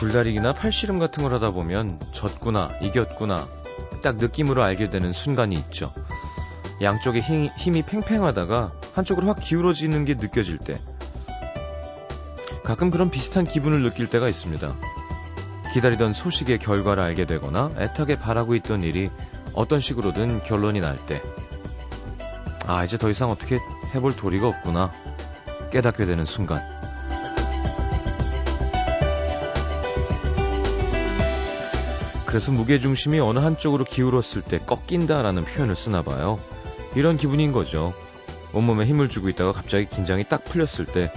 줄다리기나 팔씨름 같은 걸 하다 보면 졌구나, 이겼구나, 딱 느낌으로 알게 되는 순간이 있죠. 양쪽에 힘, 힘이 팽팽하다가 한쪽으로 확 기울어지는 게 느껴질 때. 가끔 그런 비슷한 기분을 느낄 때가 있습니다. 기다리던 소식의 결과를 알게 되거나 애타게 바라고 있던 일이 어떤 식으로든 결론이 날 때. 아, 이제 더 이상 어떻게 해볼 도리가 없구나. 깨닫게 되는 순간. 그래서 무게중심이 어느 한쪽으로 기울었을 때 꺾인다라는 표현을 쓰나 봐요. 이런 기분인 거죠. 온몸에 힘을 주고 있다가 갑자기 긴장이 딱 풀렸을 때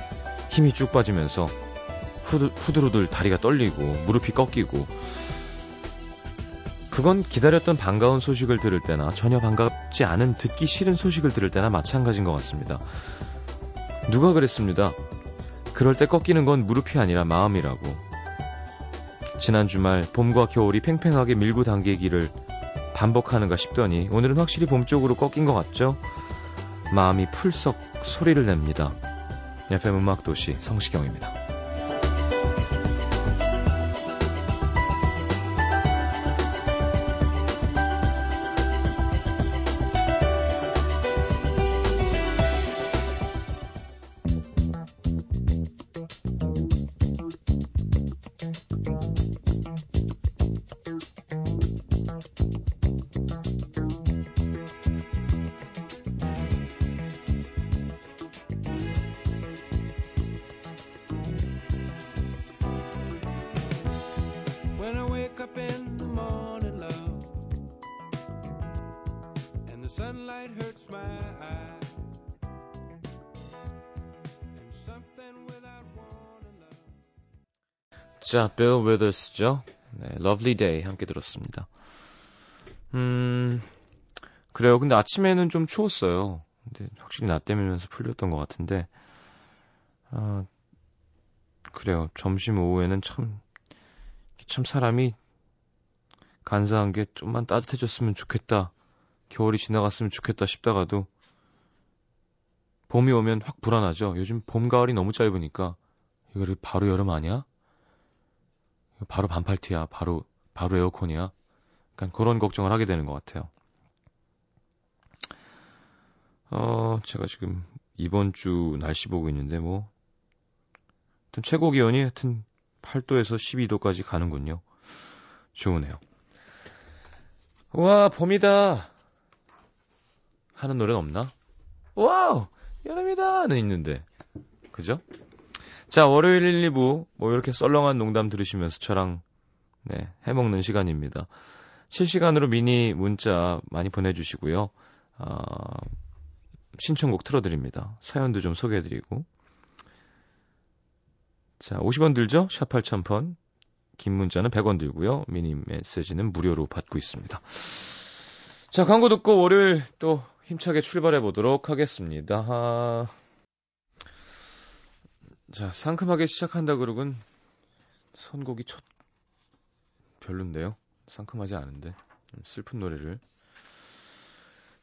힘이 쭉 빠지면서 후드, 후드루들 다리가 떨리고 무릎이 꺾이고 그건 기다렸던 반가운 소식을 들을 때나 전혀 반갑지 않은 듣기 싫은 소식을 들을 때나 마찬가지인 것 같습니다. 누가 그랬습니다. 그럴 때 꺾이는 건 무릎이 아니라 마음이라고. 지난 주말 봄과 겨울이 팽팽하게 밀고 당기기를 반복하는가 싶더니 오늘은 확실히 봄 쪽으로 꺾인 것 같죠? 마음이 풀썩 소리를 냅니다. FM 음악도시 성시경입니다. 자, Bill Withers죠. 네, Lovely Day 함께 들었습니다. 음, 그래요. 근데 아침에는 좀 추웠어요. 근데 확실히 낮 때면서 풀렸던 것 같은데, 아, 그래요. 점심 오후에는 참, 참 사람이 간사한 게 좀만 따뜻해졌으면 좋겠다. 겨울이 지나갔으면 좋겠다 싶다가도 봄이 오면 확 불안하죠. 요즘 봄, 가을이 너무 짧으니까 이거를 바로 여름 아니야? 바로 반팔티야, 바로, 바로 에어컨이야. 그러니까 그런 걱정을 하게 되는 것 같아요. 어, 제가 지금 이번 주 날씨 보고 있는데 뭐, 하여튼 최고 기온이 하여튼 8도에서 12도까지 가는군요. 좋으네요. 와, 봄이다! 하는 노래는 없나? Wow! 여름이다! 는 있는데. 그죠? 자, 월요일 1, 2부, 뭐 이렇게 썰렁한 농담 들으시면서 저랑, 네, 해먹는 시간입니다. 실시간으로 미니 문자 많이 보내주시고요. 아, 신청곡 틀어드립니다. 사연도 좀 소개해드리고. 자, 50원 들죠? 샵 8000번. 긴 문자는 100원 들고요. 미니 메시지는 무료로 받고 있습니다. 자, 광고 듣고 월요일 또 힘차게 출발해 보도록 하겠습니다. 아... 자, 상큼하게 시작한다 그러곤 선곡이 첫 별론데요. 상큼하지 않은데 슬픈 노래를.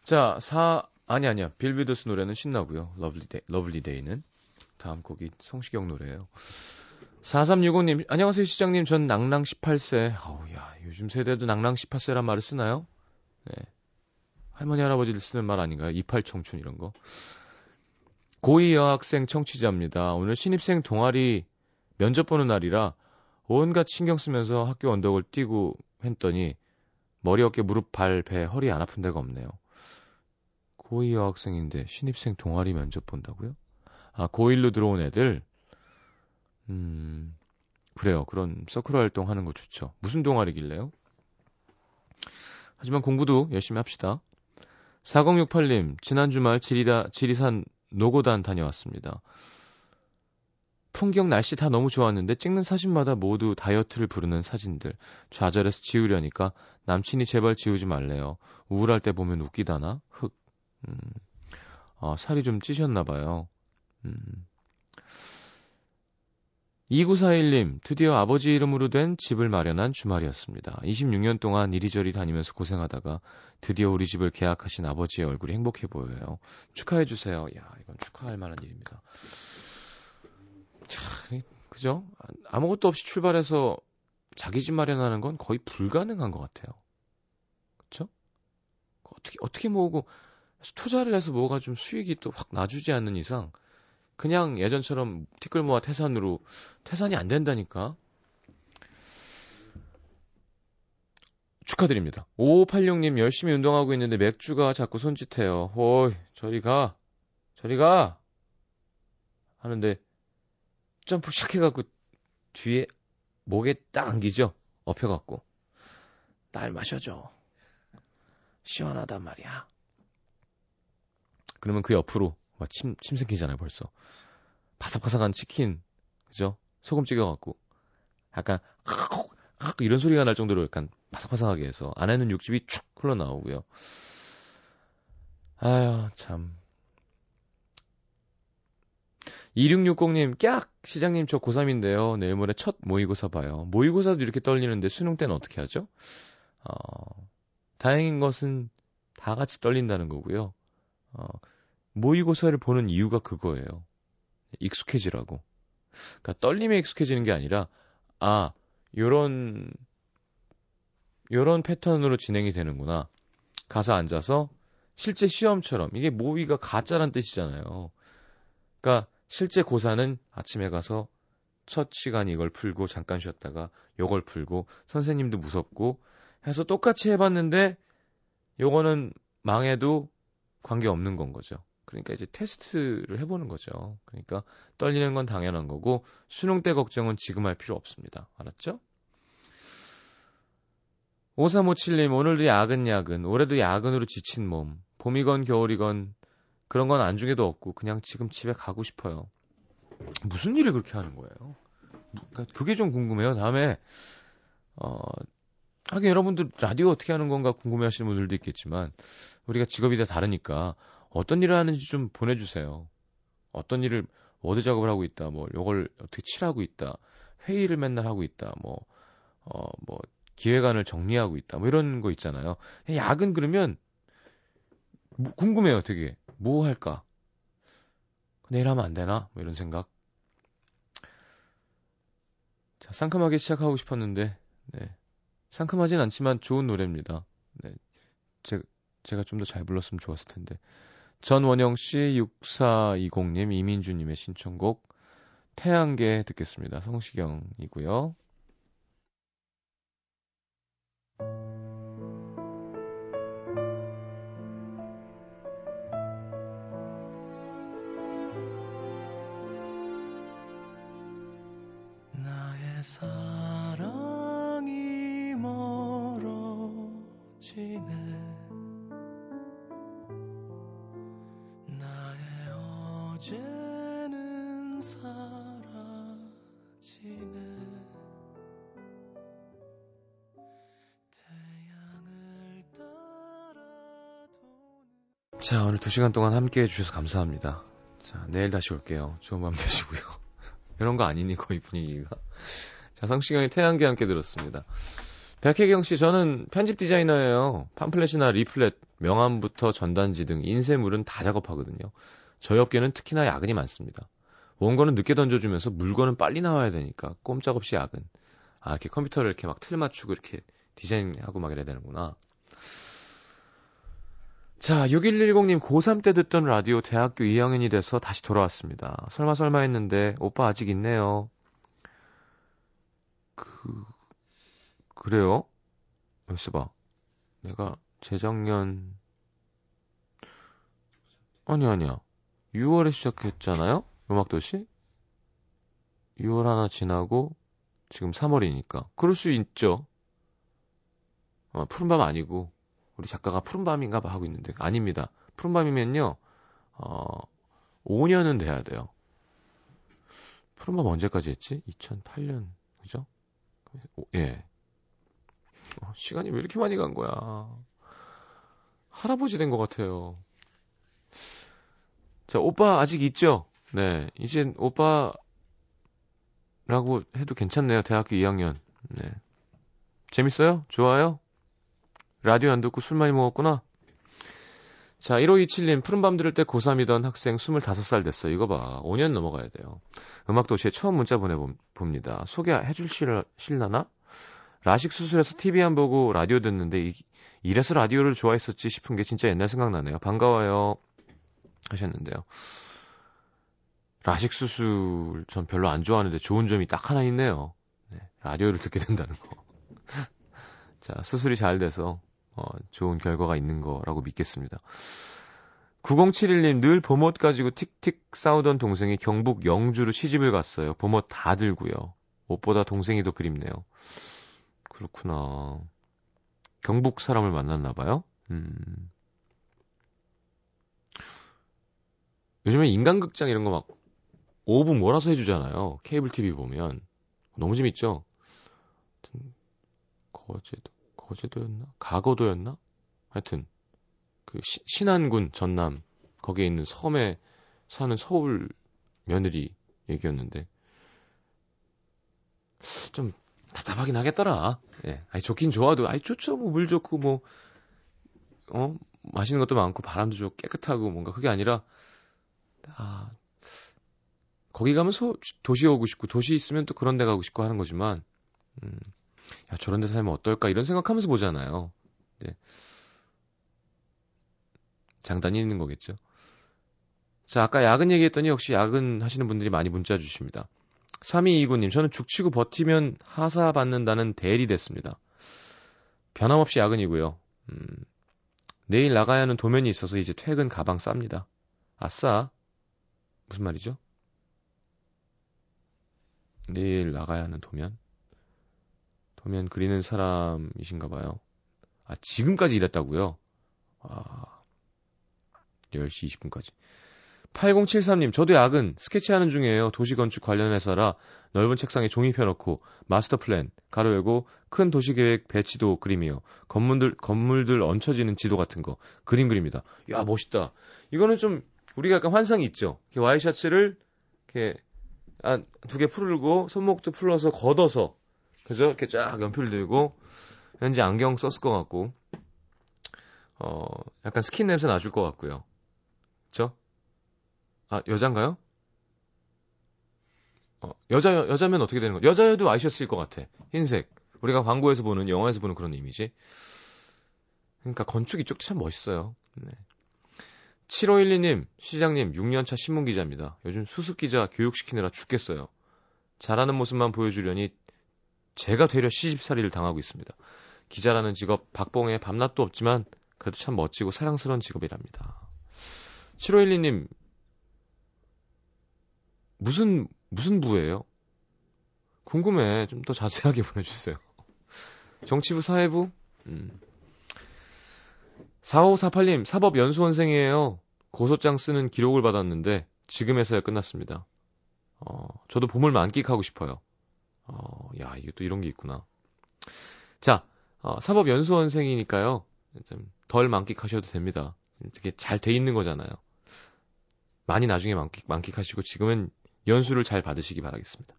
자, 사 아니 아니야. Bill Withers 노래는 신나고요. Lovely Day Lovely Day는 다음 곡이 성시경 노래예요. 4365님, 안녕하세요, 시장님. 전 낭랑 18세. 어우, 야, 요즘 세대도 낭랑 18세란 말을 쓰나요? 네. 할머니, 할아버지를 쓰는 말 아닌가요? 28 청춘 이런 거. 고2 여학생 청취자입니다. 오늘 신입생 동아리 면접 보는 날이라 온갖 신경 쓰면서 학교 언덕을 뛰고 했더니 머리, 어깨, 무릎, 발, 배, 허리 안 아픈 데가 없네요. 고2 여학생인데 신입생 동아리 면접 본다고요? 아, 고1로 들어온 애들? 음, 그래요. 그런 서클 활동 하는 거 좋죠. 무슨 동아리길래요? 하지만 공부도 열심히 합시다. 4068님, 지난 주말 지리라, 지리산 노고단 다녀왔습니다. 풍경 날씨 다 너무 좋았는데 찍는 사진마다 모두 다이어트를 부르는 사진들. 좌절해서 지우려니까 남친이 제발 지우지 말래요. 우울할 때 보면 웃기다나? 흑. 음. 아, 살이 좀 찌셨나 봐요. 음. 2941님, 드디어 아버지 이름으로 된 집을 마련한 주말이었습니다. 26년 동안 이리저리 다니면서 고생하다가 드디어 우리 집을 계약하신 아버지의 얼굴이 행복해 보여요. 축하해주세요. 야, 이건 축하할 만한 일입니다. 참, 그죠? 아무것도 없이 출발해서 자기 집 마련하는 건 거의 불가능한 것 같아요. 그쵸? 어떻게, 어떻게 모으고, 투자를 해서 뭐가 좀 수익이 또 확 나주지 않는 이상, 그냥 예전처럼 티끌 모아 태산으로, 태산이 안 된다니까? 축하드립니다. 5586님 열심히 운동하고 있는데 맥주가 자꾸 손짓해요. 호이, 저리 가. 저리 가. 하는데, 점프 샥 해갖고, 뒤에 목에 딱 안기죠? 엎혀갖고. 딸 마셔줘. 시원하단 말이야. 그러면 그 옆으로 막 침, 침 생기잖아요, 벌써. 바삭바삭한 치킨, 그죠? 소금 찍어갖고. 약간, 이런 소리가 날 정도로 약간 바삭바삭하게 해서 안에는 육즙이 축 흘러나오고요. 아유, 참. 2660님, 깍! 시장님 저 고3인데요. 내일 모레 첫 모의고사 봐요. 모의고사도 이렇게 떨리는데 수능 때는 어떻게 하죠? 어, 다행인 것은 다 같이 떨린다는 거고요. 어, 모의고사를 보는 이유가 그거예요. 익숙해지라고. 그러니까 떨림에 익숙해지는 게 아니라, 아, 요런, 요런 패턴으로 진행이 되는구나. 가서 앉아서 실제 시험처럼, 이게 모의가 가짜란 뜻이잖아요. 그러니까 실제 고사는 아침에 가서 첫 시간 이걸 풀고 잠깐 쉬었다가 요걸 풀고 선생님도 무섭고 해서 똑같이 해봤는데 요거는 망해도 관계 없는 건 거죠. 그러니까 이제 테스트를 해보는 거죠. 그러니까 떨리는 건 당연한 거고 수능 때 걱정은 지금 할 필요 없습니다. 알았죠? 5357님, 오늘도 야근 야근, 올해도 야근으로 지친 몸, 봄이건 겨울이건 그런 건 안중에도 없고 그냥 지금 집에 가고 싶어요. 무슨 일을 그렇게 하는 거예요? 그러니까 그게 좀 궁금해요. 다음에 어 하긴 여러분들 라디오 어떻게 하는 건가 궁금해 하시는 분들도 있겠지만 우리가 직업이 다 다르니까 어떤 일을 하는지 좀 보내주세요. 어떤 일을 워드 작업을 하고 있다, 뭐 요걸 어떻게 칠하고 있다, 회의를 맨날 하고 있다, 뭐 어, 뭐 기획안을 정리하고 있다, 뭐 이런 거 있잖아요. 야근 그러면 뭐 궁금해요, 되게. 뭐 할까? 내일 하면 안 되나? 뭐 이런 생각. 자, 상큼하게 시작하고 싶었는데, 네. 상큼하진 않지만 좋은 노래입니다. 네. 제, 제가 좀 더 잘 불렀으면 좋았을 텐데. 전원영 씨, 6420님, 이민주님의 신청곡, 태양계 듣겠습니다. 성시경이고요. 사랑이 멀어지네 자 오늘 두 시간 동안 함께 해주셔서 감사합니다 자 내일 다시 올게요 좋은 밤 되시고요 이런 거 아니니 거의 분위기가 자, 성시경의 태양계 함께 들었습니다. 백혜경 씨, 저는 편집 디자이너예요. 팜플렛이나 리플렛, 명함부터 전단지 등 인쇄물은 다 작업하거든요. 저희 업계는 특히나 야근이 많습니다. 원고는 늦게 던져주면서 물건은 빨리 나와야 되니까 꼼짝없이 야근. 아, 이렇게 컴퓨터를 이렇게 막 틀 맞추고 이렇게 디자인하고 막 이래야 되는구나. 자, 6110님 고3 때 듣던 라디오 대학교 2학년이 돼서 다시 돌아왔습니다. 설마 설마 했는데 오빠 아직 있네요. 그, 그래요? 여기서 봐. 내가 재작년, 아니, 아니야. 6월에 시작했잖아요? 음악도시? 6월 하나 지나고, 지금 3월이니까. 그럴 수 있죠. 어, 푸른밤 아니고, 우리 작가가 푸른밤인가 봐 하고 있는데, 아닙니다. 푸른밤이면요, 어, 5년은 돼야 돼요. 푸른밤 언제까지 했지? 2008년, 그죠? 예. 어, 시간이 왜 이렇게 많이 간 거야? 할아버지 된 것 같아요. 자, 오빠 아직 있죠? 네. 이제 오빠라고 해도 괜찮네요. 대학교 2학년. 네. 재밌어요? 좋아요? 라디오 안 듣고 술 많이 먹었구나? 자, 1527님, 푸른밤 들을 때 고3이던 학생 25살 됐어. 이거 봐. 5년 넘어가야 돼요. 음악도시에 처음 문자 보내봅니다. 소개해 주실라나? 라식 수술해서 TV 안 보고 라디오 듣는데 이, 이래서 라디오를 좋아했었지 싶은 게 진짜 옛날 생각나네요. 반가워요. 하셨는데요. 라식 수술 전 별로 안 좋아하는데 좋은 점이 딱 하나 있네요. 네, 라디오를 듣게 된다는 거. 자, 수술이 잘 돼서 어, 좋은 결과가 있는 거라고 믿겠습니다. 9071님 늘 봄옷 가지고 틱틱 싸우던 동생이 경북 영주로 시집을 갔어요. 봄옷 다 들고요. 옷보다 동생이 더 그립네요. 그렇구나. 경북 사람을 만났나 봐요. 음. 요즘에 인간극장 이런 거 막 5분 몰아서 해주잖아요. 케이블 TV 보면 너무 재밌죠. 거제도 거제도였나? 가거도였나? 하여튼 그 시, 신안군 전남 거기에 있는 섬에 사는 서울 며느리 얘기였는데 좀 답답하긴 하겠더라. 예. 아니 좋긴 좋아도 아이 좋죠. 뭐 물 좋고 뭐 어, 맛있는 것도 많고 바람도 좋고 깨끗하고 뭔가 그게 아니라 아 거기 가면 서, 도시 오고 싶고 도시 있으면 또 그런 데 가고 싶고 하는 거지만 음. 야, 저런 데 살면 어떨까 이런 생각하면서 보잖아요. 네. 장단이 있는 거겠죠. 자, 아까 야근 얘기했더니 역시 야근 하시는 분들이 많이 문자 주십니다. 3229님, 저는 죽치고 버티면 하사 받는다는 대리 됐습니다. 변함없이 야근이고요. 음, 내일 나가야 하는 도면이 있어서 이제 퇴근 가방 쌉니다. 아싸. 무슨 말이죠? 내일 나가야 하는 도면? 도면 그리는 사람이신가 봐요. 아, 지금까지 일했다고요? 아, 10시 20분까지. 8073님, 저도 야근, 스케치하는 중이에요. 도시건축 관련해서라 넓은 책상에 종이 펴놓고 마스터 플랜, 괄호 열고 큰 도시계획 배치도 그림이요. 건물들, 건물들 얹혀지는 지도 같은 거. 그림 그립니다. 야, 멋있다. 이거는 좀, 우리가 약간 환상이 있죠. 이렇게 와이셔츠를, 이렇게, 아, 두개 풀고, 손목도 풀어서 걷어서, 그죠? 이렇게 쫙 연필 들고, 왠지 안경 썼을 것 같고, 어, 약간 스킨 냄새 나줄 것 같고요. 그쵸? 아, 여잔가요? 어, 여자, 여자면 어떻게 되는 거? 여자여도 와이셔츠일 것 같아. 흰색. 우리가 광고에서 보는, 영화에서 보는 그런 이미지. 그러니까 건축 이쪽도 참 멋있어요. 네. 7512님, 시장님, 6년차 신문기자입니다. 요즘 수습기자 교육시키느라 죽겠어요. 잘하는 모습만 보여주려니 제가 되려 시집살이를 당하고 있습니다. 기자라는 직업 박봉에 밤낮도 없지만 그래도 참 멋지고 사랑스러운 직업이랍니다. 7512님 무슨 무슨 부예요? 궁금해. 좀 더 자세하게 보내주세요. 정치부 사회부? 음. 4548님 사법연수원생이에요. 고소장 쓰는 기록을 받았는데 지금에서야 끝났습니다. 어, 저도 봄을 만끽하고 싶어요. 어, 야, 이게 또 이런 게 있구나. 자, 어, 사법연수원생이니까요. 좀 덜 만끽하셔도 됩니다. 되게 잘 돼 있는 거잖아요. 많이 나중에 만끽, 만끽하시고 지금은 연수를 잘 받으시기 바라겠습니다.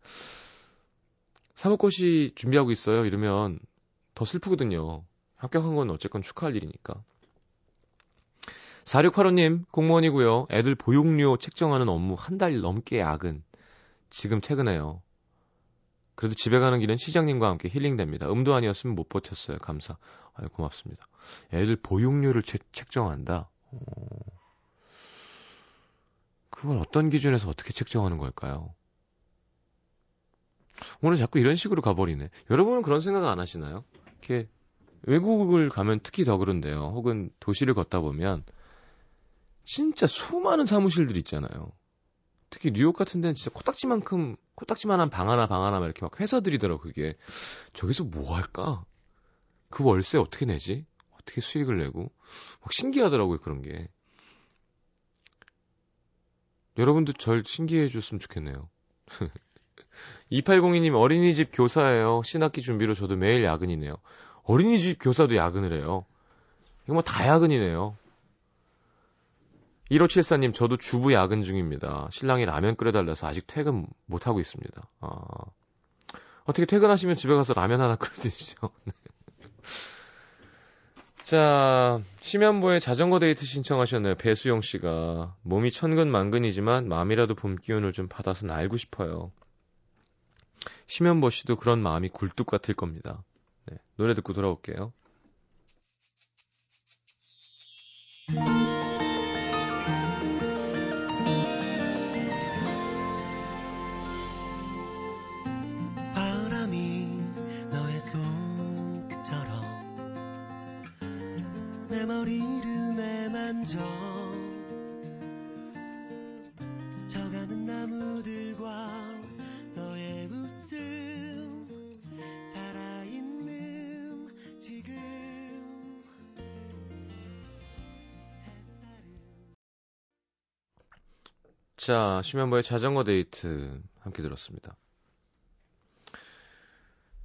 사법고시 준비하고 있어요. 이러면 더 슬프거든요. 합격한 건 어쨌건 축하할 일이니까. 4685님, 공무원이고요. 애들 보육료 책정하는 업무 한 달 넘게 야근. 지금 퇴근해요. 그래도 집에 가는 길은 시장님과 함께 힐링됩니다. 음도 아니었으면 못 버텼어요. 감사. 아유, 고맙습니다. 애들 보육료를 채, 책정한다. 오. 그걸 어떤 기준에서 어떻게 책정하는 걸까요? 오늘 자꾸 이런 식으로 가버리네. 여러분은 그런 생각 안 하시나요? 이렇게 외국을 가면 특히 더 그런데요. 혹은 도시를 걷다 보면 진짜 수많은 사무실들 있잖아요. 특히 뉴욕 같은 데는 진짜 코딱지만큼 코딱지만한 방 하나 방 하나 막 이렇게 막 회사들이더라고 그게 저기서 뭐 할까? 그 월세 어떻게 내지? 어떻게 수익을 내고 막 신기하더라고요 그런 게. 여러분도 절 신기해 줬으면 좋겠네요. 2802님 어린이집 교사예요. 신학기 준비로 저도 매일 야근이네요. 어린이집 교사도 야근을 해요. 이거 뭐 다 야근이네요. 1574님, 저도 주부 야근 중입니다. 신랑이 라면 끓여달라서 아직 퇴근 못하고 있습니다. 아, 어떻게 퇴근하시면 집에 가서 라면 하나 끓여 드시죠. 네. 자, 심연보의 자전거 데이트 신청하셨네요. 배수영 씨가. 몸이 천근만근이지만 마음이라도 봄 기운을 좀 받아서 날고 싶어요. 심연보 씨도 그런 마음이 굴뚝 같을 겁니다. 네, 노래 듣고 돌아올게요. 자, 심현보의 자전거 데이트 함께 들었습니다.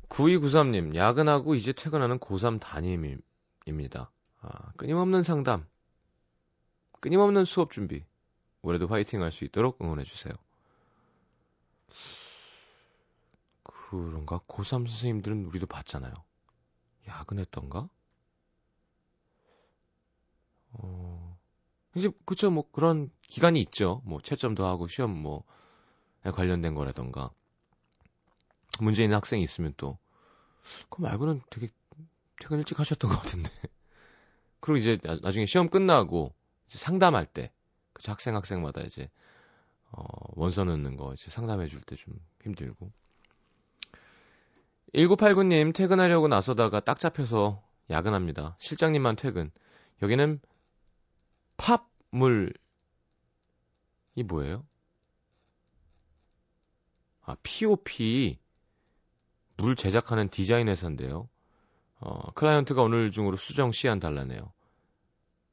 9293님, 야근하고 이제 퇴근하는 고3 담임입니다. 아, 끊임없는 상담, 끊임없는 수업 준비. 올해도 화이팅 할 수 있도록 응원해주세요. 그런가? 고3 선생님들은 우리도 봤잖아요. 야근했던가? 어, 이제 그쵸 뭐 그런 기간이 있죠. 뭐 채점도 하고 시험 뭐에 관련된 거라던가 문제 있는 학생이 있으면 또 그 말고는 되게 퇴근 일찍 하셨던 것 같은데. 그리고 이제 나중에 시험 끝나고 이제 상담할 때 그쵸 학생 학생마다 이제 어 원서 넣는 거 이제 상담해 줄 때 좀 힘들고 1989님 퇴근하려고 나서다가 딱 잡혀서 야근합니다. 실장님만 퇴근. 여기는 팝물 이 뭐예요? 아, POP 물 제작하는 디자인 회사인데요. 어, 클라이언트가 오늘 중으로 수정 시한 달라네요.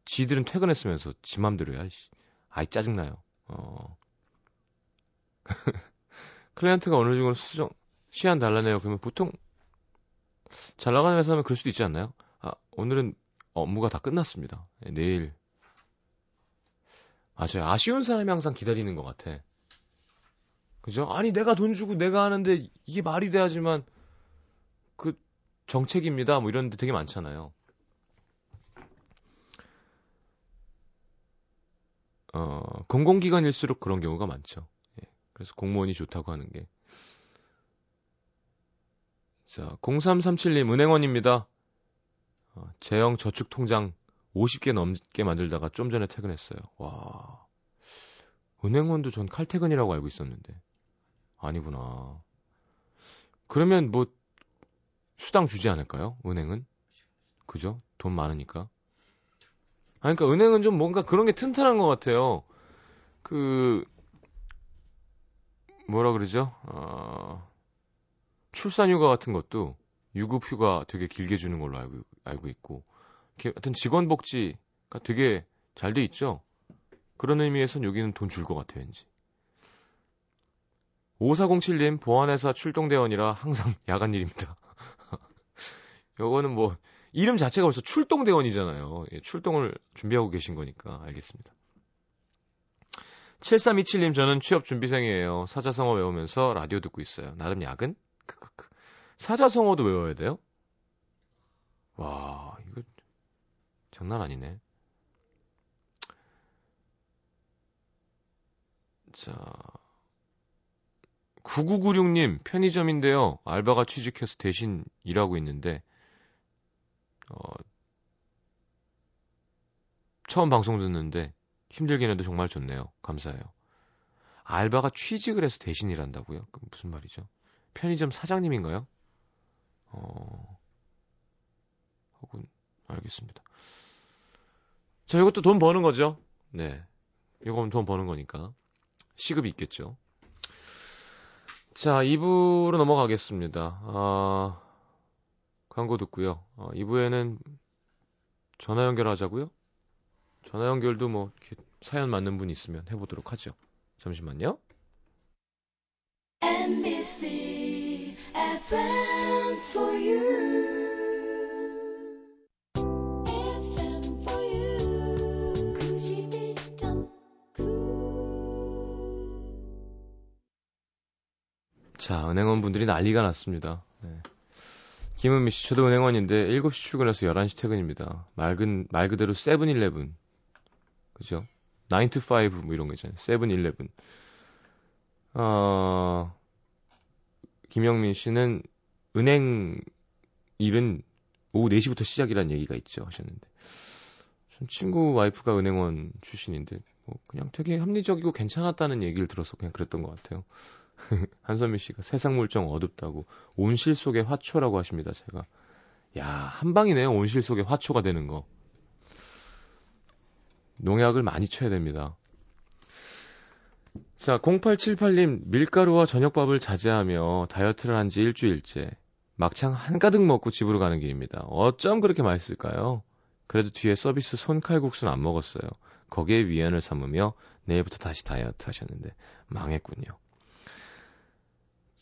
지들은 퇴근했으면서 지 맘대로야. 아이 짜증나요. 어. 클라이언트가 오늘 중으로 수정 시한 달라네요. 그러면 보통 잘 나가는 회사면 그럴 수도 있지 않나요? 아, 오늘은 업무가 다 끝났습니다. 네, 내일 맞아요. 아쉬운 사람이 항상 기다리는 것 같아. 그죠? 아니, 내가 돈 주고 내가 하는데 이게 말이 돼야지만 그 정책입니다. 뭐 이런 데 되게 많잖아요. 어, 공공기관일수록 그런 경우가 많죠. 예. 그래서 공무원이 좋다고 하는 게. 자, 0337님, 은행원입니다. 어, 재형 저축통장 50개 넘게 만들다가 좀 전에 퇴근했어요. 와. 은행원도 전 칼퇴근이라고 알고 있었는데. 아니구나. 그러면 뭐, 수당 주지 않을까요? 은행은? 그죠? 돈 많으니까. 아니, 그러니까 은행은 좀 뭔가 그런 게 튼튼한 것 같아요. 그, 뭐라 그러죠? 어, 출산휴가 같은 것도 유급휴가 되게 길게 주는 걸로 알고, 알고 있고. 하여튼 직원 복지가 되게 잘 돼 있죠. 그런 의미에선 여기는 돈 줄 것 같아요, 왠지. 5407님, 보안회사 출동대원이라 항상 야간 일입니다. 요거는 뭐, 이름 자체가 벌써 출동대원이잖아요. 예, 출동을 준비하고 계신 거니까 알겠습니다. 7327님, 저는 취업 준비생이에요. 사자성어 외우면서 라디오 듣고 있어요. 나름 야근? 크크크. 사자성어도 외워야 돼요? 와, 이거 장난 아니네. 자. 9996님, 편의점인데요. 알바가 취직해서 대신 일하고 있는데, 처음 방송 듣는데, 힘들긴 해도 정말 좋네요. 감사해요. 알바가 취직을 해서 대신 일한다고요? 무슨 말이죠? 편의점 사장님인가요? 어, 혹은, 알겠습니다. 자, 이것도 돈 버는 거죠. 네. 이건 돈 버는 거니까. 시급이 있겠죠. 자, 2부로 넘어가겠습니다. 아, 광고 듣고요. 아, 2부에는 전화 연결하자고요. 전화 연결도 뭐 이렇게 사연 맞는 분 있으면 해보도록 하죠. 잠시만요. You. 자, 은행원 분들이 난리가 났습니다. 네. 김은미 씨, 저도 은행원인데 7시 출근해서 11시 퇴근입니다. 맑은, 말 그대로 세븐일레븐. 그죠? 9 to 5, 뭐 이런 거 있잖아요. 세븐일레븐. 어, 김영민 씨는 은행이 일은 오후 4시부터 시작이라는 얘기가 있죠. 하셨는데. 전 친구 와이프가 은행원 출신인데, 뭐, 그냥 되게 합리적이고 괜찮았다는 얘기를 들어서 그냥 그랬던 것 같아요. 한선미 씨가 세상 물정 어둡다고 온실 속의 화초라고 하십니다. 제가 야 한 방이네요. 온실 속의 화초가 되는 거. 농약을 많이 쳐야 됩니다. 자, 0878님, 밀가루와 저녁밥을 자제하며 다이어트를 한 지 일주일째. 막창 한가득 먹고 집으로 가는 길입니다. 어쩜 그렇게 맛있을까요? 그래도 뒤에 서비스 손칼국수는 안 먹었어요. 거기에 위안을 삼으며 내일부터 다시 다이어트 하셨는데 망했군요.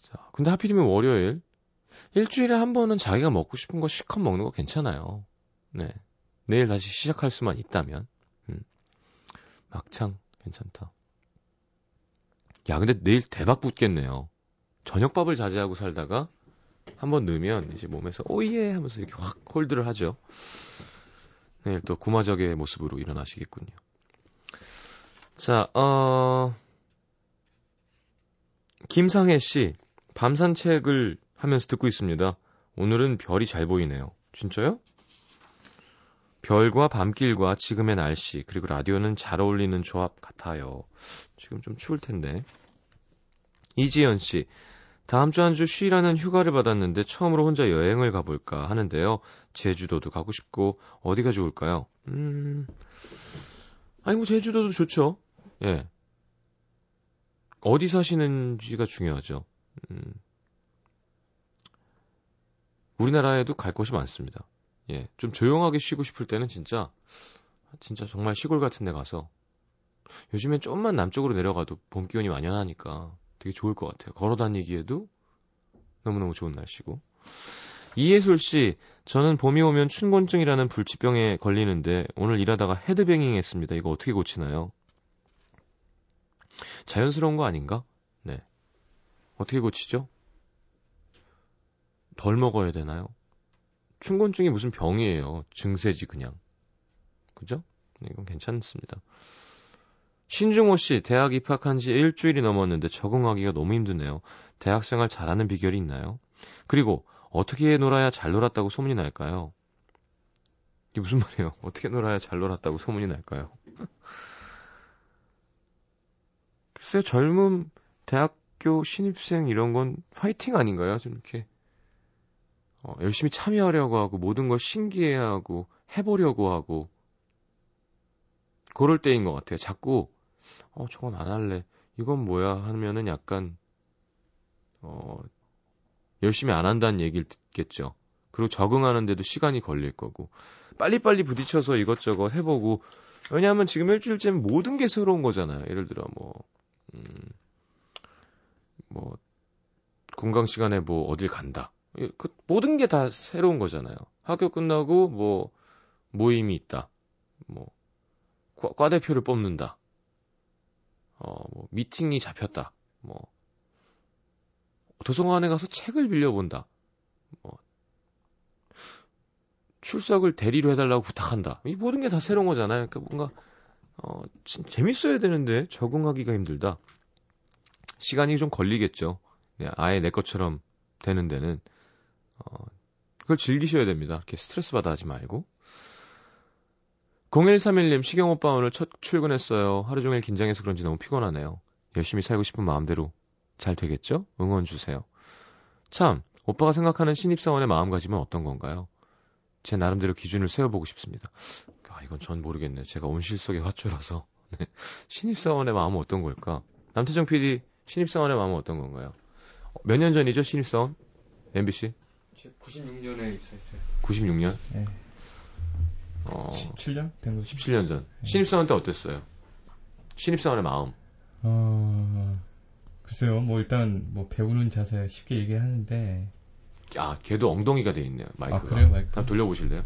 자, 근데 하필이면 월요일 일주일에 한 번은 자기가 먹고 싶은 거 실컷 먹는 거 괜찮아요. 네. 내일 다시 시작할 수만 있다면. 음. 막창 괜찮다. 야, 근데 내일 대박 붙겠네요. 저녁밥을 자제하고 살다가 한번 넣으면 이제 몸에서 오예 하면서 이렇게 확 홀드를 하죠. 내일 또 구마적의 모습으로 일어나시겠군요. 자, 어, 김상혜 씨, 밤 산책을 하면서 듣고 있습니다. 오늘은 별이 잘 보이네요. 진짜요? 별과 밤길과 지금의 날씨, 그리고 라디오는 잘 어울리는 조합 같아요. 지금 좀 추울 텐데. 이지연 씨, 다음 주한주 쉬라는 휴가를 받았는데 처음으로 혼자 여행을 가볼까 하는데요. 제주도도 가고 싶고, 어디가 좋을까요? 음, 아니, 뭐, 제주도도 좋죠. 예. 어디 사시는지가 중요하죠. 음. 우리나라에도 갈 곳이 많습니다. 예. 좀 조용하게 쉬고 싶을 때는 진짜, 진짜 정말 시골 같은 데 가서, 요즘엔 좀만 남쪽으로 내려가도 봄 기온이 완연하니까 되게 좋을 것 같아요. 걸어 다니기에도 너무너무 좋은 날씨고. 이예솔 씨, 저는 봄이 오면 춘곤증이라는 불치병에 걸리는데 오늘 일하다가 헤드뱅잉 했습니다. 이거 어떻게 고치나요? 자연스러운 거 아닌가? 네. 어떻게 고치죠? 덜 먹어야 되나요? 춘곤증이 무슨 병이에요. 증세지 그냥. 그죠? 네, 이건 괜찮습니다. 신중호 씨, 대학 입학한 지 일주일이 넘었는데 적응하기가 너무 힘드네요. 대학생활 잘하는 비결이 있나요? 그리고 어떻게 놀아야 잘 놀았다고 소문이 날까요? 이게 무슨 말이에요? 어떻게 놀아야 잘 놀았다고 소문이 날까요? 글쎄요, 젊은 대학교 신입생 이런 건 파이팅 아닌가요? 좀 이렇게 어, 열심히 참여하려고 하고 모든 걸 신기해하고 해보려고 하고 그럴 때인 것 같아요. 자꾸 어 저건 안 할래. 이건 뭐야 하면은 약간 어 열심히 안 한다는 얘기를 듣겠죠. 그리고 적응하는데도 시간이 걸릴 거고 빨리빨리 부딪혀서 이것저것 해보고 왜냐하면 지금 일주일째는 모든 게 새로운 거잖아요. 예를 들어 뭐 음, 뭐 공강 시간에 뭐 어딜 간다. 그 모든 게 다 새로운 거잖아요. 학교 끝나고 뭐 모임이 있다. 뭐 과, 과대표를 뽑는다. 어, 뭐 미팅이 잡혔다. 뭐 도서관에 가서 책을 빌려본다. 뭐 출석을 대리로 해달라고 부탁한다. 이 모든 게 다 새로운 거잖아요. 그러니까 뭔가 어, 재밌어야 되는데 적응하기가 힘들다. 시간이 좀 걸리겠죠. 네, 아예 내 것처럼 되는 데는 어, 그걸 즐기셔야 됩니다. 이렇게 스트레스 받아 하지 말고. 0131님, 시경 오빠 오늘 첫 출근했어요. 하루 종일 긴장해서 그런지 너무 피곤하네요. 열심히 살고 싶은 마음대로 잘 되겠죠? 응원 주세요. 참, 오빠가 생각하는 신입사원의 마음가짐은 어떤 건가요? 제 나름대로 기준을 세워보고 싶습니다. 아, 이건 전 모르겠네요. 제가 온실 속의 화초라서. 네. 신입사원의 마음은 어떤 걸까? 남태정 PD, 신입사원의 마음은 어떤 건가요? 몇 년 전이죠, 신입사원? MBC? 96년에 입사했어요. 96년? 네. 어, 17년 된 거죠. 17년 전. 네. 신입사원 때 어땠어요? 신입사원의 마음. 어, 글쎄요. 뭐 일단 뭐 배우는 자세 쉽게 얘기하는데. 아, 걔도 엉덩이가 돼 있네요. 마이크가. 아, 그래요, 마이크. 한번 돌려보실래요?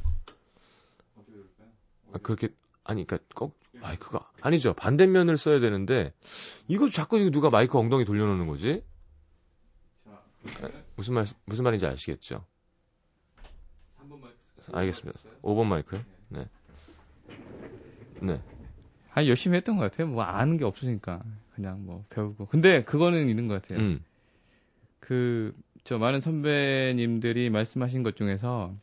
아, 그렇게 아니 그러니까 꼭 마이크가 아니죠. 반대면을 써야 되는데 이거 자꾸 누가 마이크 엉덩이 돌려놓는 거지? 무슨 말, 무슨 말인지 아시겠죠? 3번 마이크. 알겠습니다. 5번 마이크. 네. 네. 아니, 열심히 했던 것 같아요. 뭐 아는 게 없으니까. 그냥 뭐 배우고. 근데 그거는 있는 것 같아요. 음. 그, 저 많은 선배님들이 말씀하신 것 중에서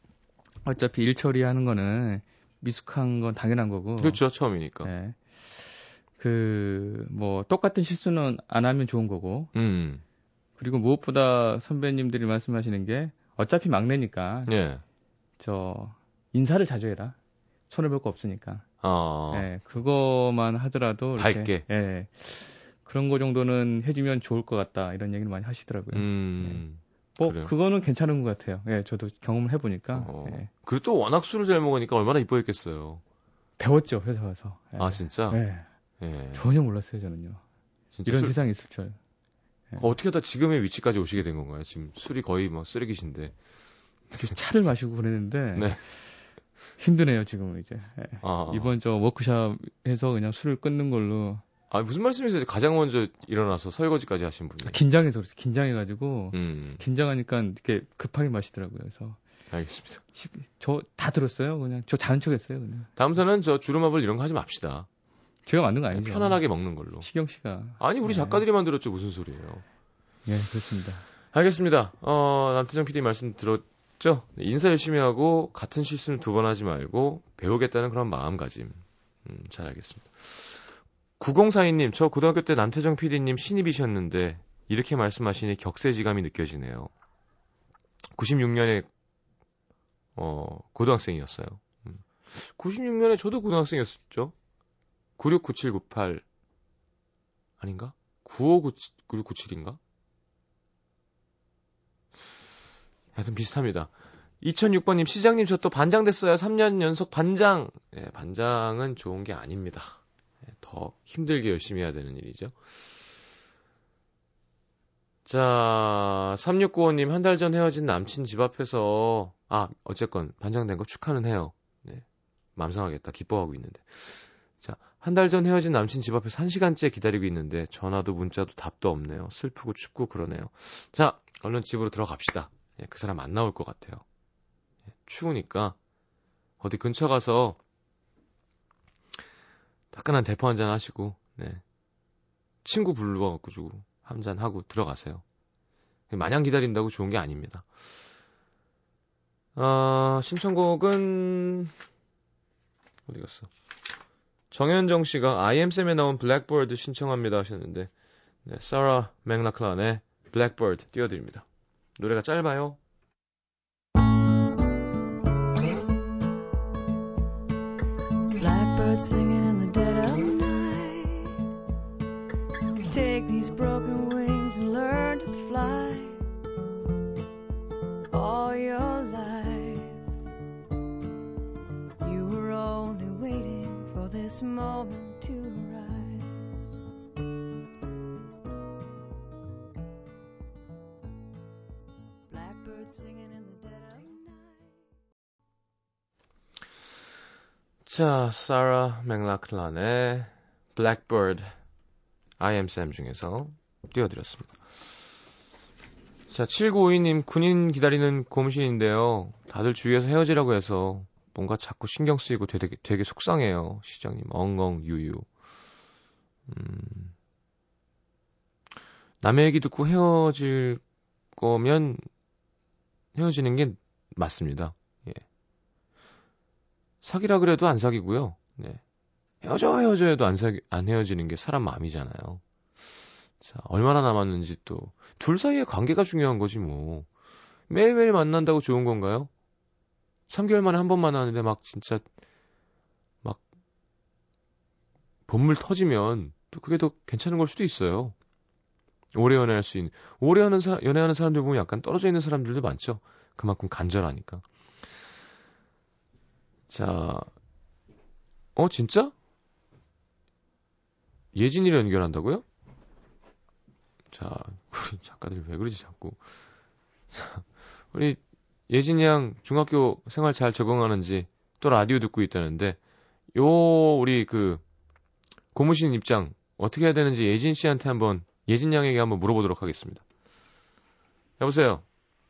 어차피 일 처리하는 거는 미숙한 건 당연한 거고. 그렇죠. 처음이니까. 네. 그, 뭐, 똑같은 실수는 안 하면 좋은 거고. 음. 그리고 무엇보다 선배님들이 말씀하시는 게 어차피 막내니까. 예. 저, 인사를 자주 해라. 손해 볼 거 없으니까. 어. 네, 그거만 하더라도. 이렇게, 밝게. 예. 그런 거 정도는 해주면 좋을 것 같다. 이런 얘기를 많이 하시더라고요. 음. 뭐, 그래요? 그거는 괜찮은 것 같아요. 예, 저도 경험을 해보니까. 어. 예. 그리고 또 워낙 술을 잘 먹으니까 얼마나 이뻐했겠어요. 배웠죠, 회사 와서. 예. 아, 진짜? 예. 예. 전혀 몰랐어요, 저는요. 이런 술- 세상이 있을 줄. 어떻게 하다 지금의 위치까지 오시게 된 건가요? 지금 술이 거의 막 쓰레기신데. 차를 마시고 그랬는데. 네. 힘드네요, 지금은 이제. 예. 아. 이번 저 워크샵에서 그냥 술을 끊는 걸로. 아, 무슨 말씀이세요? 가장 먼저 일어나서 설거지까지 하신 분이. 긴장해서 그랬어요. 긴장해가지고. 음. 긴장하니까 이렇게 급하게 마시더라고요. 그래서. 알겠습니다. 저 다 들었어요. 그냥 저 자는 척 했어요. 그냥. 다음부터는 저 주름합을 이런 거 하지 맙시다. 제가 만든 거 아니죠. 편안하게 먹는 걸로. 시경 씨가. 아니, 우리 네. 작가들이 만들었죠. 무슨 소리예요. 예, 그렇습니다. 알겠습니다. 어, 남태정 PD 말씀 들었죠? 네, 인사 열심히 하고 같은 실수는 두 번 하지 말고 배우겠다는 그런 마음가짐. 음, 잘 알겠습니다. 9042님, 저 고등학교 때 남태정 PD님 신입이셨는데 이렇게 말씀하시니 격세지감이 느껴지네요. 96년에 어, 고등학생이었어요. 음. 96년에 저도 고등학생이었죠. 969798 아닌가? 959697인가? 하여튼 비슷합니다. 2006번님, 시장님, 저 또 반장 됐어요. 3년 연속 반장. 예, 반장은 좋은 게 아닙니다. 예, 더 힘들게 열심히 해야 되는 일이죠. 자, 3695님, 한 달 전 헤어진 남친 집 앞에서, 아, 어쨌건, 반장 된 거 축하는 해요. 네. 맘상하겠다. 기뻐하고 있는데. 자, 한 달 전 헤어진 남친 집 앞에서 1시간째 기다리고 있는데, 전화도 문자도 답도 없네요. 슬프고 춥고 그러네요. 자, 얼른 집으로 들어갑시다. 예, 그 사람 안 나올 것 같아요. 예, 추우니까 어디 근처 가서 따끈한 대포 한 잔 하시고 네. 친구 불러가지고 한 잔 하고 들어가세요. 마냥 기다린다고 좋은 게 아닙니다. 아, 신청곡은 어디 갔어? 정현정 씨가 IM쌤에 나온 블랙버드 신청합니다 하셨는데 네, 사라 맥락클란의 블랙버드 띄워드립니다. 노래가 짧아요. Blackbird singing in the dead of night. Take these broken wings and learn to fly. This moment to rise. Blackbird singing in the dead of night. 자, 사라 맥락클란의 Blackbird I am Sam 중에서 띄워드렸습니다. 자, 7952님 군인 기다리는 고무신인데요. 다들 주위에서 헤어지라고 해서 뭔가 자꾸 신경 쓰이고 되게, 되게 속상해요. 시장님 엉엉 유유. 음, 남의 얘기 듣고 헤어질 거면 헤어지는 게 맞습니다. 예. 사귀라 그래도 안 사귀고요. 네. 헤어져 헤어져 해도 안 사귀 안 헤어지는 게 사람 마음이잖아요. 자, 얼마나 남았는지 또 둘 사이의 관계가 중요한 거지 뭐. 매일매일 만난다고 좋은 건가요? 3개월 만에 한 번 만나는데 막 진짜 막 본물 터지면 또 그게 더 괜찮은 걸 수도 있어요. 오래 연애할 수 있는 오래 하는 사, 연애하는 사람들 보면 약간 떨어져 있는 사람들도 많죠. 그만큼 간절하니까. 자, 어, 진짜? 예진이를 연결한다고요? 자, 우리 작가들 왜 그러지, 자꾸. 자, 우리 예진이 양 중학교 생활 잘 적응하는지 또 라디오 듣고 있다는데, 요, 우리 그, 고무신 입장 어떻게 해야 되는지 예진 씨한테 한번, 예진 양에게 한번 물어보도록 하겠습니다. 여보세요?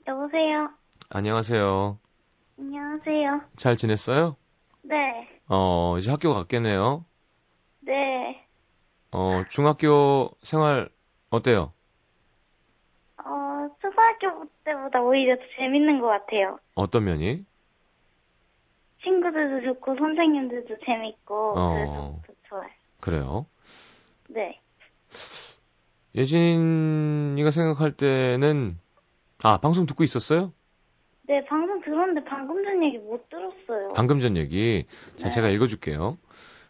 여보세요. 안녕하세요. 안녕하세요. 잘 지냈어요? 네. 어, 이제 학교 갔겠네요. 네. 어, 중학교 생활 어때요? 때보다 오히려 더 재밌는 것 같아요. 어떤 면이? 친구들도 좋고 선생님들도 재밌고 어. 그래서 더 좋아요. 그래요. 네. 예진이가 생각할 때는 아 방송 듣고 있었어요? 네, 방송 들었는데 방금 전 얘기 못 들었어요. 방금 전 얘기. 자 네. 제가 읽어줄게요.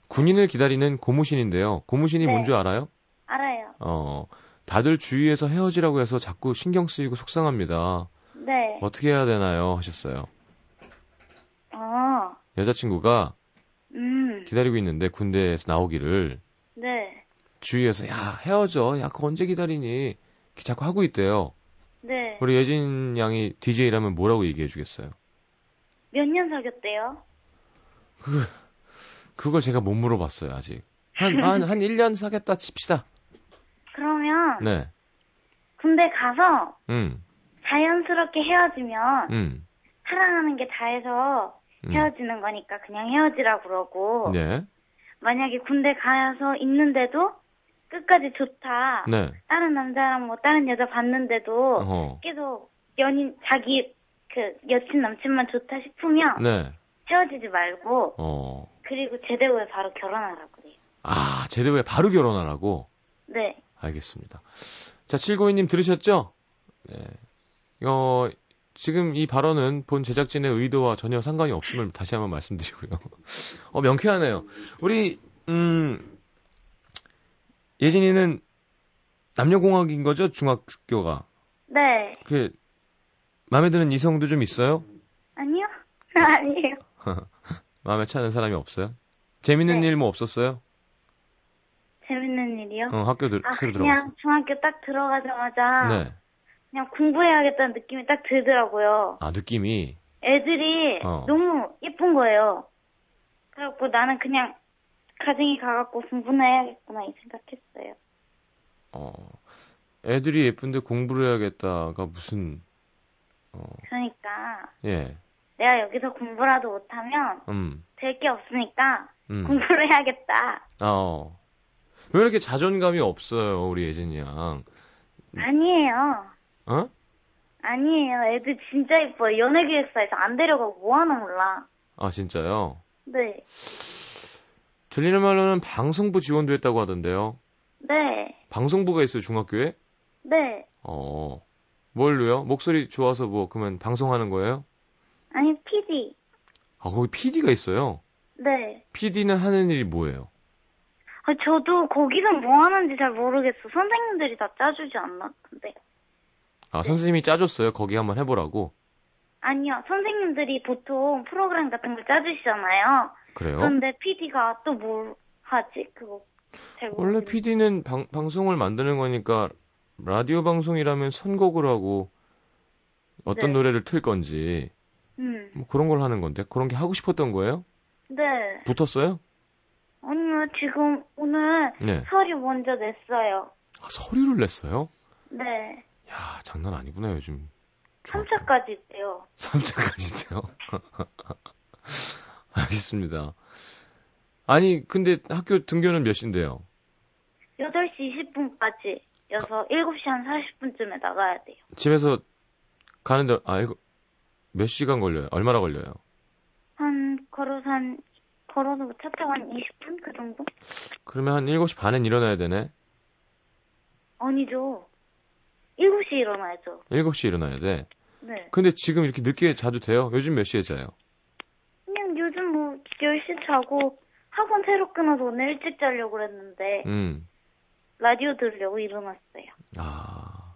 군인을 기다리는 고무신인데요. 고무신이 네. 뭔줄 알아요? 알아요. 어 다들 주위에서 헤어지라고 해서 자꾸 신경 쓰이고 속상합니다. 네. 어떻게 해야 되나요? 하셨어요. 어, 여자친구가 음, 기다리고 있는데 군대에서 나오기를 네. 주위에서 야 헤어져 야 그거 언제 기다리니 이렇게 자꾸 하고 있대요. 네. 우리 예진 양이 DJ라면 뭐라고 얘기해 주겠어요? 몇 년 사귀었대요? 그걸 제가 못 물어봤어요 아직. 한 한한 1년 사귀었다 칩시다. 그러면 네. 군대 가서 음. 자연스럽게 헤어지면 음. 사랑하는 게 다해서 음. 헤어지는 거니까 그냥 헤어지라 그러고 네. 만약에 군대 가서 있는데도 끝까지 좋다. 네. 다른 남자랑 뭐 다른 여자 봤는데도 어. 계속 연인 자기 그 여친 남친만 좋다 싶으면 네. 헤어지지 말고 어. 그리고 제대 후에 바로 결혼하라 그래요. 아, 제대 후에 바로 결혼하라고? 네. 알겠습니다. 자, 792님 들으셨죠? 네. 어, 지금 이 발언은 본 제작진의 의도와 전혀 상관이 없음을 다시 한번 말씀드리고요. 어, 명쾌하네요. 우리, 음, 예진이는 남녀공학인 거죠? 중학교가. 네. 그, 마음에 드는 이성도 좀 있어요? 아니요? 아니에요. 마음에 차는 사람이 없어요? 재밌는 네. 일뭐 없었어요? 재밌는 일이요? 어, 학교 들, 아, 새로 들어갔어. 그냥 중학교 딱 들어가자마자 네. 그냥 공부해야겠다는 느낌이 딱 들더라고요. 아, 느낌이. 애들이 어. 너무 예쁜 거예요. 그래갖고 나는 그냥 가정에 가갖고 공부나 해야겠구나 이 생각했어요. 어, 애들이 예쁜데 공부를 해야겠다가 무슨, 어, 그러니까 예, 내가 여기서 공부라도 못하면 음, 될 게 없으니까 음. 공부를 해야겠다. 아, 어. 왜 이렇게 자존감이 없어요, 우리 예진이 양? 아니에요. 어? 아니에요. 애들 진짜 예뻐요. 연예기획사에서 안 데려가고 뭐하나 몰라. 아, 진짜요? 네. 들리는 말로는 방송부 지원도 했다고 하던데요. 네. 방송부가 있어요, 중학교에? 네. 어, 뭘로요? 목소리 좋아서 뭐, 그러면 방송하는 거예요? 아니, PD. 아, 거기 PD가 있어요? 네. PD는 하는 일이 뭐예요? 아, 저도 거기서 뭐 하는지 잘 모르겠어. 선생님들이 다 짜주지 않나? 근데. 아, 선생님이 짜줬어요. 거기 한번 해보라고. 아니요. 선생님들이 보통 프로그램 같은 걸 짜주시잖아요. 그래요? 그런데 PD가 또 뭘 하지? 그거 잘 원래. PD는 방, 방송을 만드는 거니까 라디오 방송이라면 선곡을 하고 어떤 네. 노래를 틀 건지 음. 뭐 그런 걸 하는 건데 그런 게 하고 싶었던 거예요? 네. 붙었어요? 아니요. 지금 오늘 네. 서류 먼저 냈어요. 아, 서류를 냈어요? 네. 야 장난 아니구나 요즘. 3차까지 있대요. 3차까지 돼요. 알겠습니다. 아니 근데 학교 등교는 몇 시인데요? 8시 20분까지 여서 7시 한 40분쯤에 나가야 돼요. 집에서 가는데 아 이거 몇 시간 걸려요? 얼마나 걸려요? 한, 걸어서 한, 걸어서 차 타고 한 20분? 그 정도? 그러면 한 7시 반엔 일어나야 되네. 아니죠. 7시에 일어나야죠. 7시에 일어나야 돼. 네. 근데 지금 이렇게 늦게 자도 돼요? 요즘 몇 시에 자요? 그냥 요즘 뭐 10시 자고 학원 새로 끊어서 오늘 일찍 자려고 그랬는데 음. 라디오 들으려고 일어났어요. 아.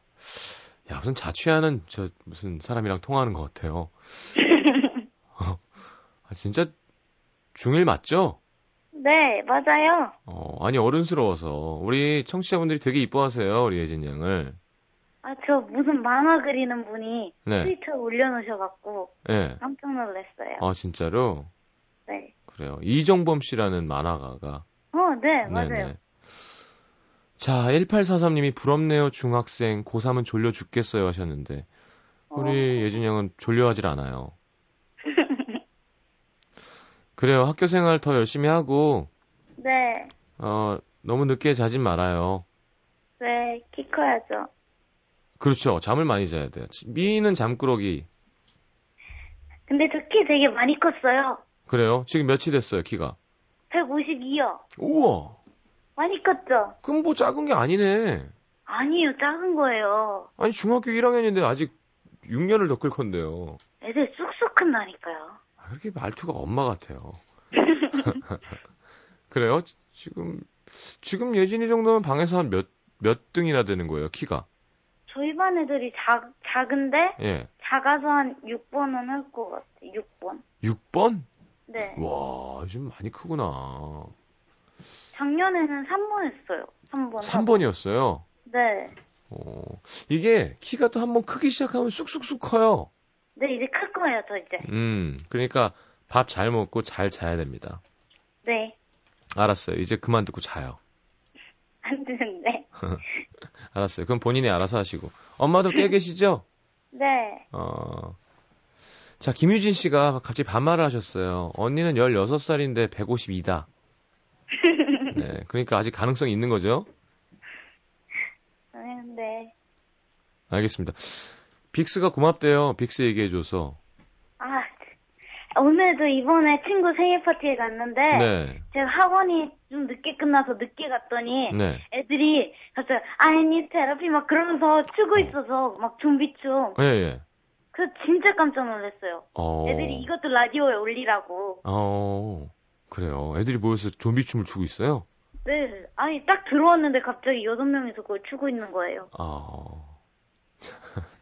야, 무슨 자취하는 저 무슨 사람이랑 통화하는 것 같아요. 어. 아, 진짜 중1 맞죠? 네, 맞아요. 어, 아니 어른스러워서 우리 청취자분들이 되게 이뻐하세요. 우리 예진 양을. 아, 저 무슨 만화 그리는 분이 네. 트위터에 올려놓으셔갖고 예. 깜짝 놀랐어요. 아, 진짜로? 네. 그래요. 이정범 씨라는 만화가가 어, 네, 맞아요. 네네. 자, 1843님이 부럽네요, 중학생. 고3은 졸려 죽겠어요 하셨는데, 우리 어. 예진 양은 졸려하질 않아요. 그래요, 학교 생활 더 열심히 하고, 네, 어, 너무 늦게 자진 말아요. 네, 키 커야죠. 그렇죠. 잠을 많이 자야 돼요. 미는 잠꾸러기. 근데 저 키 되게 많이 컸어요. 그래요? 지금 몇이 됐어요, 키가? 152요. 우와. 많이 컸죠? 그럼 뭐 작은 게 아니네. 아니요, 작은 거예요. 아니, 중학교 1학년인데 아직 6년을 더 클 건데요. 애들 쑥쑥 큰다니까요. 아, 그렇게 말투가 엄마 같아요. 그래요? 지- 지금, 지금 예진이 정도면 방에서 한 몇, 몇 등이나 되는 거예요, 키가? 저희 반 애들이 작, 작은데, 예. 작아서 한 6번은 할 것 같아요. 6번. 6번? 네. 와, 요즘 많이 크구나. 작년에는 3번 했어요. 3번. 3번이었어요. 네. 어, 이게 키가 또 한 번 크기 시작하면 쑥쑥쑥 커요. 네, 이제 클 거예요, 저 이제. 음, 그러니까 밥 잘 먹고 잘 자야 됩니다. 네. 알았어요. 이제 그만 듣고 자요. 안 되는데. 알았어요. 그럼 본인이 알아서 하시고. 엄마도 깨 계시죠? 네. 어. 자, 김유진 씨가 갑자기 반말을 하셨어요. 언니는 16살인데 152다. 네, 그러니까 아직 가능성이 있는 거죠? 네, 네. 알겠습니다. 빅스가 고맙대요. 빅스 얘기해줘서. 아, 오늘도 이번에 친구 생일 파티에 갔는데, 네. 제가 학원이 좀 늦게 끝나서 늦게 갔더니, 네. 애들이 갑자기 I need therapy 막 그러면서 추고 있어서 막 좀비 춤. 예, 예. 그래서 진짜 깜짝 놀랐어요. 어. 애들이 이것도 라디오에 올리라고. 어. 그래요. 애들이 모여서 좀비 춤을 추고 있어요? 네. 아니 딱 들어왔는데 갑자기 여섯 명이서 그걸 추고 있는 거예요. 아.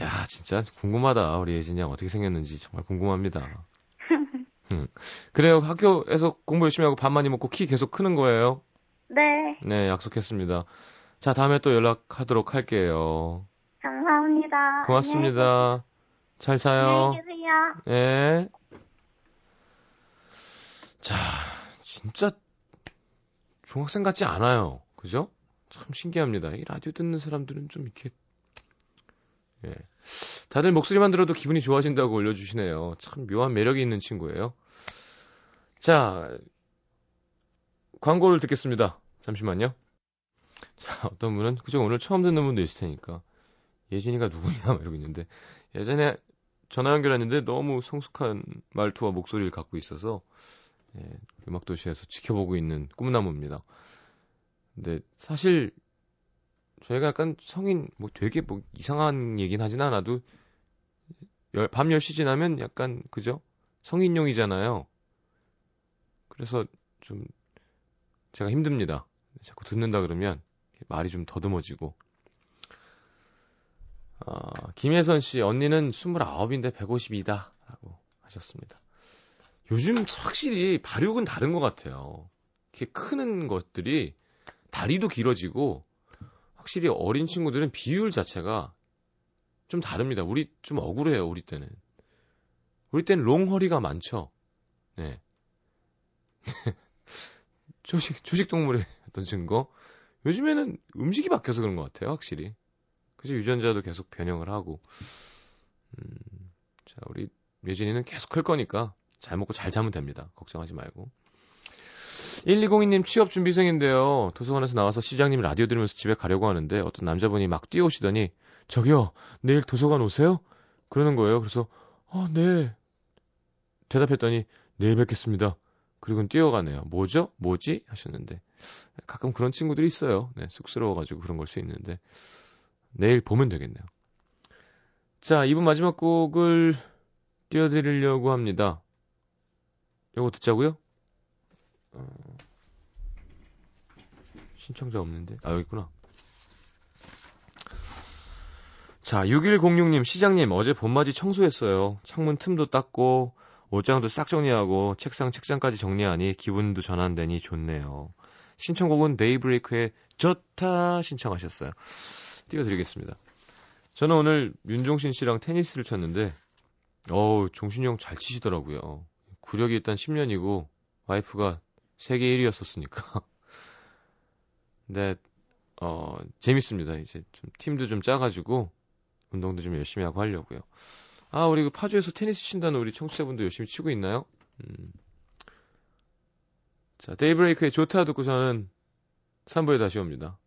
야, 진짜 궁금하다. 우리 예진이 양 어떻게 생겼는지 정말 궁금합니다. 음. 그래요. 학교에서 공부 열심히 하고 밥 많이 먹고 키 계속 크는 거예요. 네. 네, 약속했습니다. 자, 다음에 또 연락하도록 할게요. 감사합니다. 고맙습니다. 잘 자요. 안녕히 계세요. 네. 자, 진짜 중학생 같지 않아요. 그죠? 참 신기합니다. 이 라디오 듣는 사람들은 좀 이렇게 예. 다들 목소리만 들어도 기분이 좋아진다고 올려주시네요. 참 묘한 매력이 있는 친구예요. 자, 광고를 듣겠습니다. 잠시만요. 자, 어떤 분은, 그죠? 오늘 처음 듣는 분도 있을 테니까. 예진이가 누구냐? 막 이러고 있는데. 예전에 전화 연결했는데 너무 성숙한 말투와 목소리를 갖고 있어서, 예, 음악도시에서 지켜보고 있는 꿈나무입니다. 근데 사실, 저희가 약간 성인, 뭐 되게 뭐 이상한 얘기는 하진 않아도, 열- 밤 10시 지나면 약간, 그죠? 성인용이잖아요. 그래서 좀, 제가 힘듭니다. 자꾸 듣는다 그러면 말이 좀 더듬어지고. 아, 김혜선 씨, 언니는 29인데 152다. 라고 하셨습니다. 요즘 확실히 발육은 다른 것 같아요. 이렇게 크는 것들이 다리도 길어지고, 확실히 어린 친구들은 비율 자체가 좀 다릅니다. 우리 좀 억울해요, 우리 때는. 우리 때는 롱허리가 많죠. 네. 초식, 초식 동물의 어떤 증거? 요즘에는 음식이 바뀌어서 그런 것 같아요, 확실히. 그죠? 유전자도 계속 변형을 하고. 음, 자, 우리 예진이는 계속 클 거니까 잘 먹고 잘 자면 됩니다. 걱정하지 말고. 1202님 취업 준비생인데요. 도서관에서 나와서 시장님 라디오 들으면서 집에 가려고 하는데 어떤 남자분이 막 뛰어오시더니 저기요, 내일 도서관 오세요? 그러는 거예요. 그래서, 어, 네. 대답했더니 내일 뵙겠습니다. 그리고는 뛰어가네요. 뭐죠? 뭐지? 하셨는데 가끔 그런 친구들이 있어요. 네, 쑥스러워가지고 그런 걸 수 있는데 내일 보면 되겠네요. 자, 이분 마지막 곡을 띄워드리려고 합니다. 요거 듣자고요? 어... 신청자 없는데? 아, 여기 있구나. 자, 6106님, 시장님, 어제 봄맞이 청소했어요. 창문 틈도 닦고, 옷장도 싹 정리하고 책상 책장까지 정리하니 기분도 전환되니 좋네요. 신청곡은 데이브레이크의 좋다 신청하셨어요. 띄워드리겠습니다. 저는 오늘 윤종신 씨랑 테니스를 쳤는데 어우 종신이 형 잘 치시더라고요. 구력이 일단 10년이고 와이프가 세계 1위였었으니까. 근데 어 재밌습니다. 이제 좀 팀도 좀 짜가지고 운동도 좀 열심히 하고 하려고요. 아, 우리 그 파주에서 테니스 친다는 우리 청취자분도 열심히 치고 있나요? 음. 자, 데이브레이크의 좋다 듣고 저는 3부에 다시 옵니다.